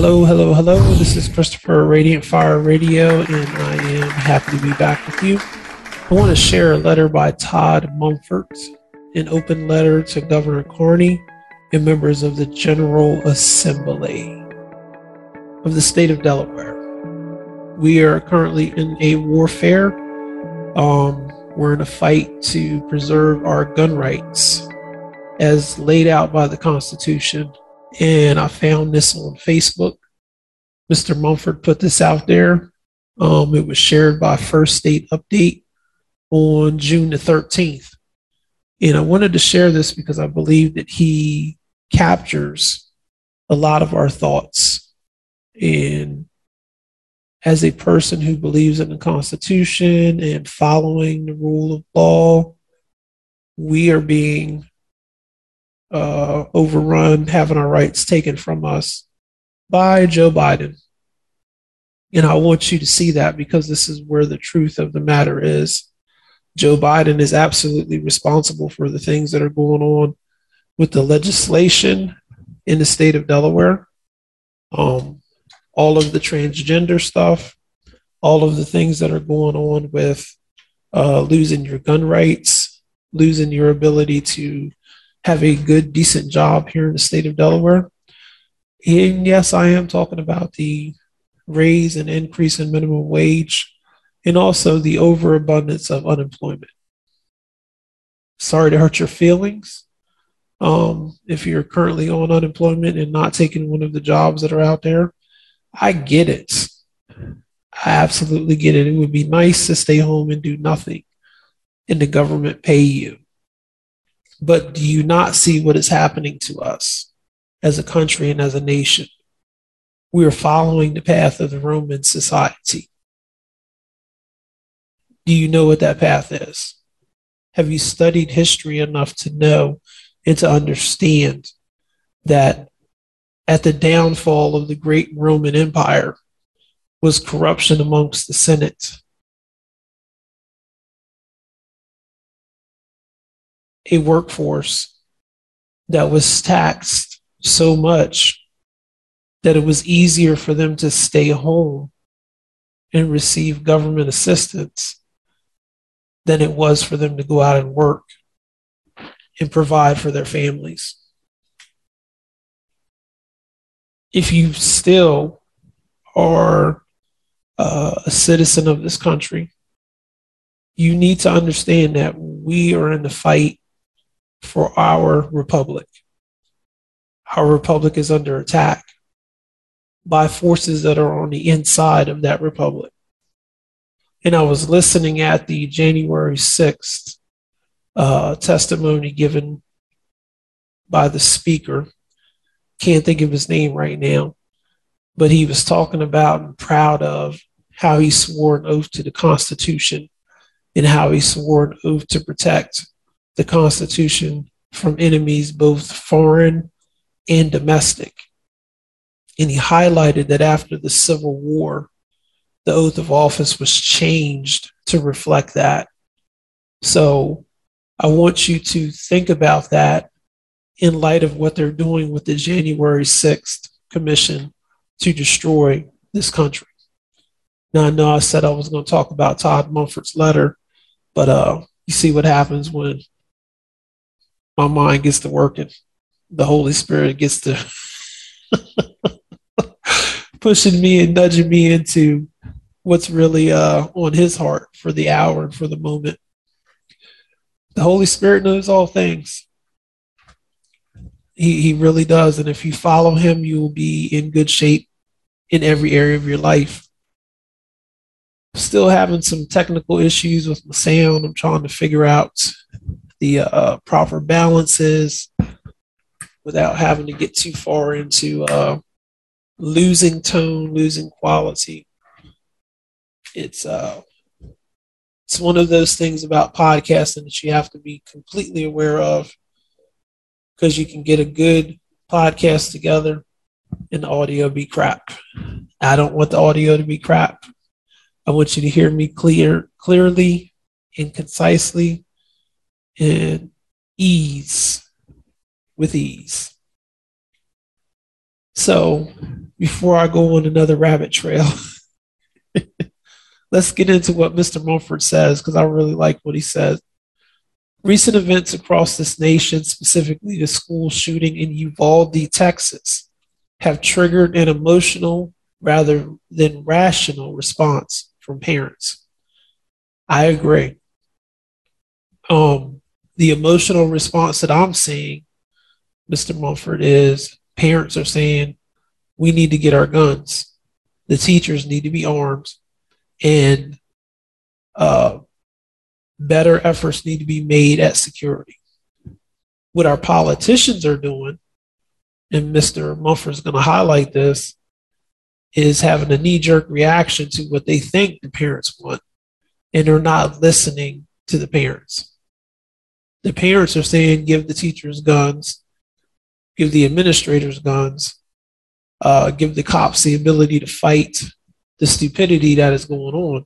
Hello, hello, hello. This is Christopher Radiant Fire Radio, and I am happy to be back with you. I want to share a letter by Todd Mumford, an open letter to Governor Carney and members of the General Assembly of the state of Delaware. We are currently in a warfare. Um, we're in a fight to preserve our gun rights as laid out by the Constitution. And I found this on Facebook. Mr. Mumford put this out there. Um, it was shared by First State Update on June the 13th. And I wanted to share this because I believe that he captures a lot of our thoughts. And as a person who believes in the Constitution and following the rule of law, we are being uh, overrun, having our rights taken from us by Joe Biden. And I want you to see that because this is where the truth of the matter is. Joe Biden is absolutely responsible for the things that are going on with the legislation in the state of Delaware. Um, all of the transgender stuff, all of the things that are going on with uh, losing your gun rights, losing your ability to have a good, decent job here in the state of Delaware. And yes, I am talking about the raise and increase in minimum wage and also the overabundance of unemployment. Sorry to hurt your feelings. Um, if you're currently on unemployment and not taking one of the jobs that are out there, I get it. I absolutely get it. It would be nice to stay home and do nothing and the government pay you. But do you not see what is happening to us as a country and as a nation? We are following the path of the Roman society. Do you know what that path is? Have you studied history enough to know and to understand that at the downfall of the great Roman Empire was corruption amongst the Senate? A workforce that was taxed so much that it was easier for them to stay home and receive government assistance than it was for them to go out and work and provide for their families. If you still are uh, a citizen of this country, you need to understand that we are in the fight for our republic. Our republic is under attack by forces that are on the inside of that republic. And I was listening at the January 6th uh, testimony given by the speaker. Can't think of his name right now, but he was talking about and proud of how he swore an oath to the Constitution and how he swore an oath to protect the Constitution from enemies, both foreign and domestic. And he highlighted that after the Civil War, the oath of office was changed to reflect that. So I want you to think about that in light of what they're doing with the January 6th commission to destroy this country. Now, I know I said I was going to talk about Todd Mumford's letter, but uh, you see what happens when my mind gets to working. The Holy Spirit gets to pushing me and nudging me into what's really uh, on his heart for the hour and for the moment. The Holy Spirit knows all things. He, he really does. And if you follow him, you will be in good shape in every area of your life. Still having some technical issues with my sound. I'm trying to figure out the uh, proper balances without having to get too far into uh, losing tone, losing quality. It's uh, it's one of those things about podcasting that you have to be completely aware of because you can get a good podcast together and the audio be crap. I don't want the audio to be crap. I want you to hear me clear, clearly and concisely and ease with ease. So before I go on another rabbit trail, let's get into what Mr. Mumford says because I really like what he says. Recent events across this nation, specifically the school shooting in Uvalde, Texas, have triggered an emotional rather than rational response from parents. I agree. Um, the emotional response that I'm seeing, Mr. Mumford, is parents are saying, we need to get our guns. The teachers need to be armed, and uh, better efforts need to be made at security. What our politicians are doing, and Mr. Mumford is going to highlight this, is having a knee jerk reaction to what they think the parents want, and they're not listening to the parents. The parents are saying, give the teachers guns, give the administrators guns, uh, give the cops the ability to fight the stupidity that is going on.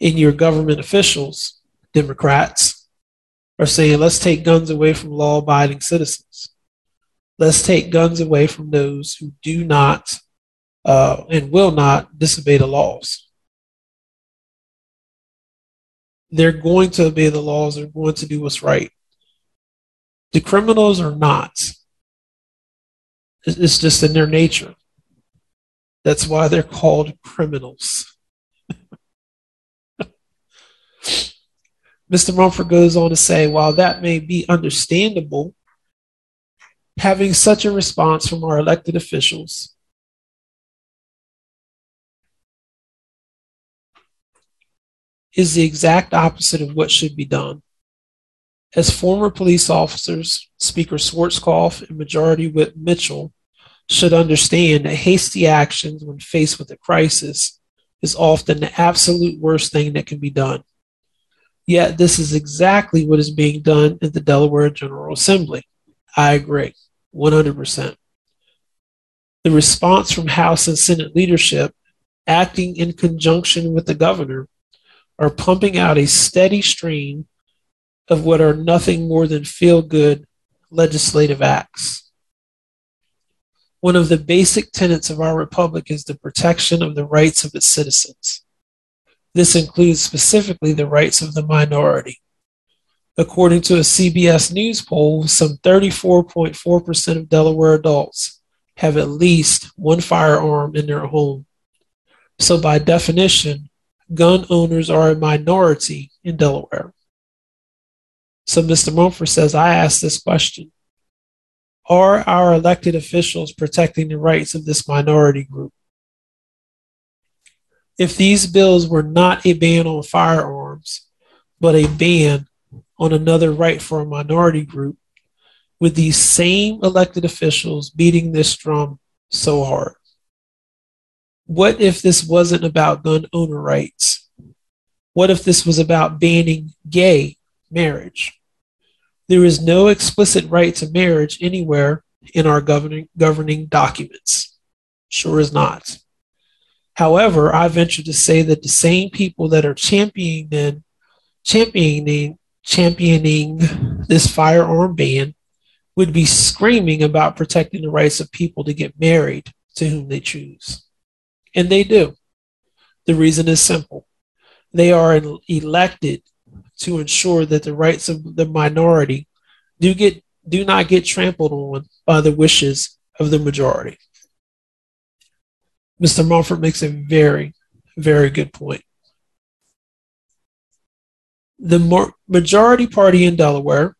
In your government officials, Democrats, are saying, let's take guns away from law abiding citizens. Let's take guns away from those who do not uh, and will not disobey the laws. They're going to obey the laws, they're going to do what's right. The criminals are not. It's just in their nature. That's why they're called criminals. Mr. Mumford goes on to say, while that may be understandable, having such a response from our elected officials is the exact opposite of what should be done. As former police officers, Speaker Schwartzkopf and Majority Whip Mitchell should understand that hasty actions when faced with a crisis is often the absolute worst thing that can be done. Yet, this is exactly what is being done at the Delaware General Assembly. I agree, 100%. The response from House and Senate leadership, acting in conjunction with the governor, are pumping out a steady stream of what are nothing more than feel good legislative acts. One of the basic tenets of our republic is the protection of the rights of its citizens. This includes specifically the rights of the minority. According to a CBS News poll, some 34.4% of Delaware adults have at least one firearm in their home. So, by definition, gun owners are a minority in Delaware. So Mr. Mumford says, I ask this question Are our elected officials protecting the rights of this minority group? If these bills were not a ban on firearms, but a ban on another right for a minority group, with these same elected officials beating this drum so hard? What if this wasn't about gun owner rights? What if this was about banning gay marriage? There is no explicit right to marriage anywhere in our governing, governing documents. Sure is not. However, I venture to say that the same people that are championing, championing, championing this firearm ban would be screaming about protecting the rights of people to get married to whom they choose. And they do. The reason is simple they are elected to ensure that the rights of the minority do get do not get trampled on by the wishes of the majority. Mr. Mumford makes a very, very good point. The majority party in Delaware,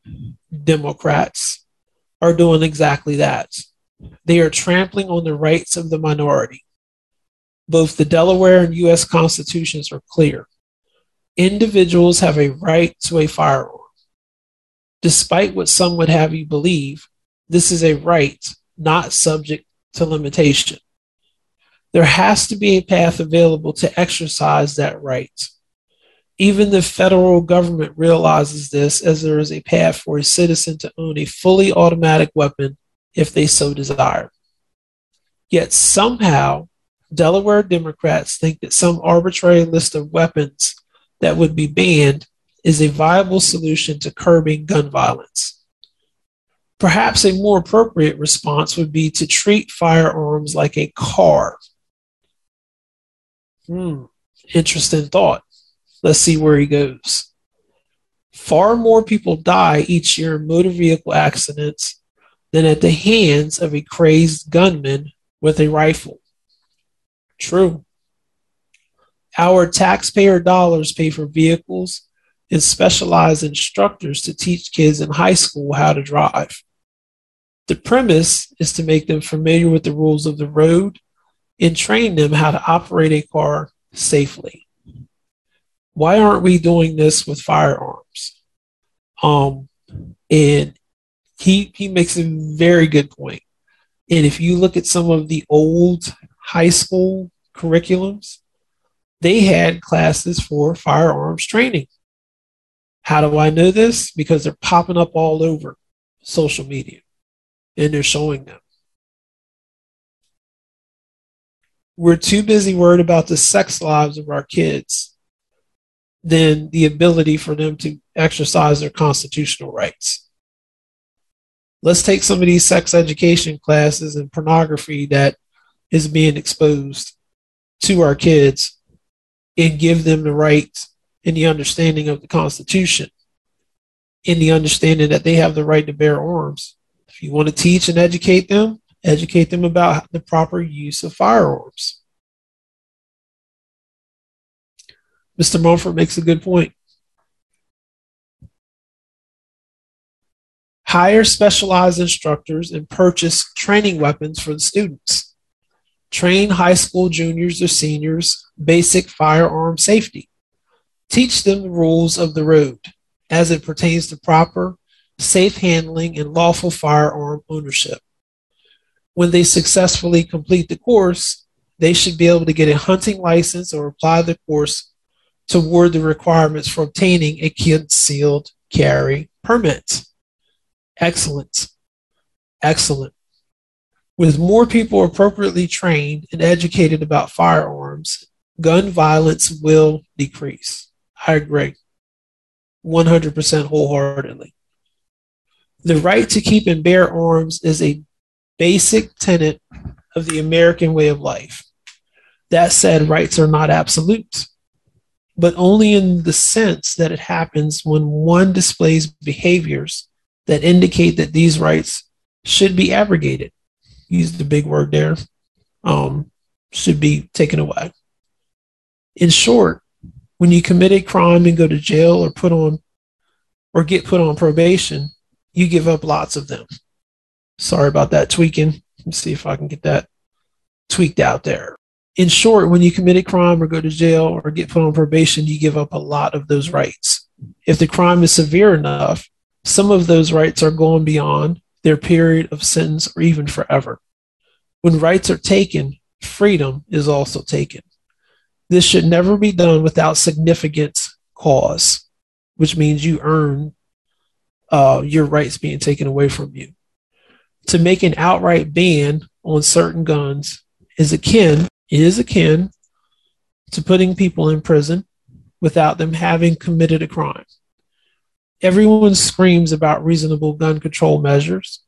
Democrats, are doing exactly that. They are trampling on the rights of the minority. Both the Delaware and U.S. constitutions are clear individuals have a right to a firearm. Despite what some would have you believe, this is a right not subject to limitation. There has to be a path available to exercise that right. Even the federal government realizes this, as there is a path for a citizen to own a fully automatic weapon if they so desire. Yet somehow, Delaware Democrats think that some arbitrary list of weapons that would be banned is a viable solution to curbing gun violence. Perhaps a more appropriate response would be to treat firearms like a car. Hmm, interesting thought. Let's see where he goes. Far more people die each year in motor vehicle accidents than at the hands of a crazed gunman with a rifle. True. Our taxpayer dollars pay for vehicles and specialized instructors to teach kids in high school how to drive. The premise is to make them familiar with the rules of the road and train them how to operate a car safely. Why aren't we doing this with firearms? Um, and he he makes a very good point. And if you look at some of the old high school curriculums, they had classes for firearms training. How do I know this? Because they're popping up all over social media and they're showing them. We're too busy worried about the sex lives of our kids than the ability for them to exercise their constitutional rights. Let's take some of these sex education classes and pornography that is being exposed to our kids and give them the rights and the understanding of the Constitution, in the understanding that they have the right to bear arms. If you want to teach and educate them, educate them about the proper use of firearms. Mr. Mumford makes a good point. Hire specialized instructors and purchase training weapons for the students. Train high school juniors or seniors basic firearm safety. Teach them the rules of the road as it pertains to proper, safe handling and lawful firearm ownership. When they successfully complete the course, they should be able to get a hunting license or apply the course toward the requirements for obtaining a concealed carry permit. Excellent. Excellent. With more people appropriately trained and educated about firearms, gun violence will decrease. I agree 100% wholeheartedly. The right to keep and bear arms is a basic tenet of the American way of life. That said, rights are not absolute, but only in the sense that it happens when one displays behaviors that indicate that these rights should be abrogated. Use the big word there. Um, should be taken away. In short, when you commit a crime and go to jail or put on or get put on probation, you give up lots of them. Sorry about that tweaking. Let's see if I can get that tweaked out there. In short, when you commit a crime or go to jail or get put on probation, you give up a lot of those rights. If the crime is severe enough, some of those rights are going beyond their period of sentence or even forever. When rights are taken, freedom is also taken. This should never be done without significant cause, which means you earn uh, your rights being taken away from you. To make an outright ban on certain guns is akin is akin to putting people in prison without them having committed a crime. Everyone screams about reasonable gun control measures.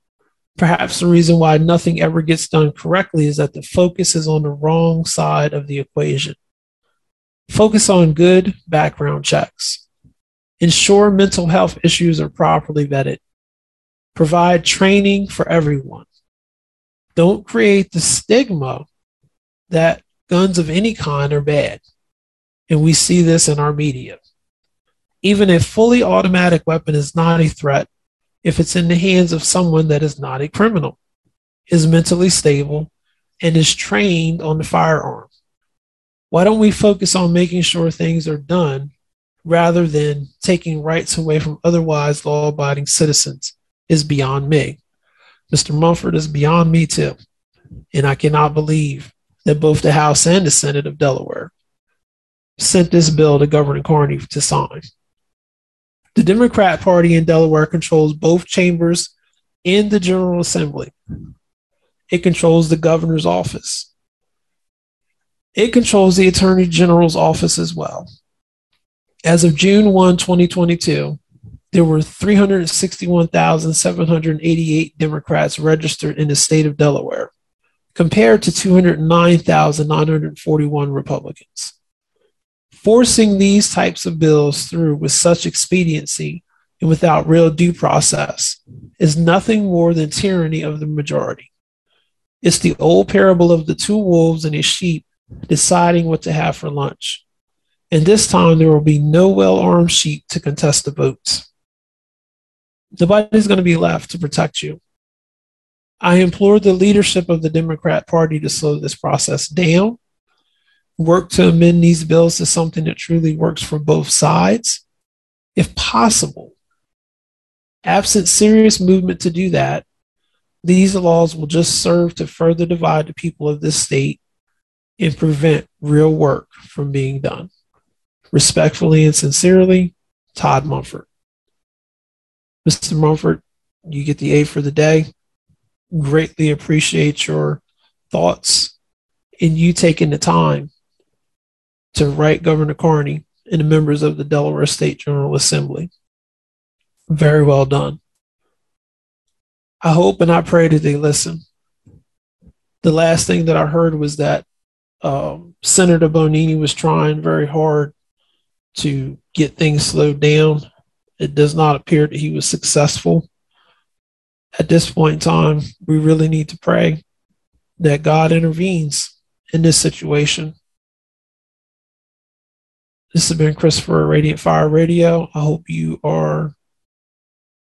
Perhaps the reason why nothing ever gets done correctly is that the focus is on the wrong side of the equation. Focus on good background checks. Ensure mental health issues are properly vetted. Provide training for everyone. Don't create the stigma that guns of any kind are bad. And we see this in our media. Even a fully automatic weapon is not a threat if it's in the hands of someone that is not a criminal, is mentally stable, and is trained on the firearm. Why don't we focus on making sure things are done rather than taking rights away from otherwise law abiding citizens? Is beyond me. Mr. Mumford is beyond me too. And I cannot believe that both the House and the Senate of Delaware sent this bill to Governor Carney to sign. The Democrat Party in Delaware controls both chambers in the General Assembly. It controls the governor's office. It controls the Attorney General's office as well. As of June 1, 2022, there were 361,788 Democrats registered in the state of Delaware, compared to 209,941 Republicans. Forcing these types of bills through with such expediency and without real due process is nothing more than tyranny of the majority. It's the old parable of the two wolves and a sheep deciding what to have for lunch. And this time there will be no well armed sheep to contest the votes. Nobody's going to be left to protect you. I implore the leadership of the Democrat Party to slow this process down, work to amend these bills to something that truly works for both sides. If possible, absent serious movement to do that, these laws will just serve to further divide the people of this state and prevent real work from being done. Respectfully and sincerely, Todd Mumford. Mr. Mumford, you get the A for the day. Greatly appreciate your thoughts and you taking the time to write Governor Carney and the members of the Delaware State General Assembly. Very well done. I hope and I pray that they listen. The last thing that I heard was that um, Senator Bonini was trying very hard to get things slowed down. It does not appear that he was successful. At this point in time, we really need to pray that God intervenes in this situation. This has been Christopher Radiant Fire Radio. I hope you are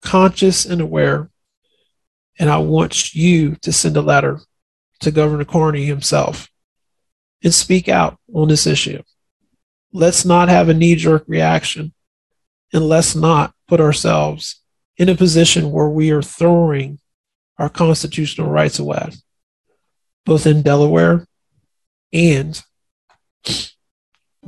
conscious and aware and I want you to send a letter to Governor Carney himself and speak out on this issue. Let's not have a knee jerk reaction and let's not put ourselves in a position where we are throwing our constitutional rights away, both in Delaware and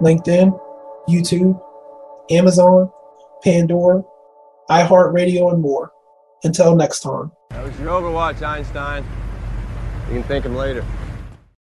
LinkedIn, YouTube, Amazon, Pandora, iHeartRadio, and more. Until next time. That was your Overwatch, Einstein. You can thank him later.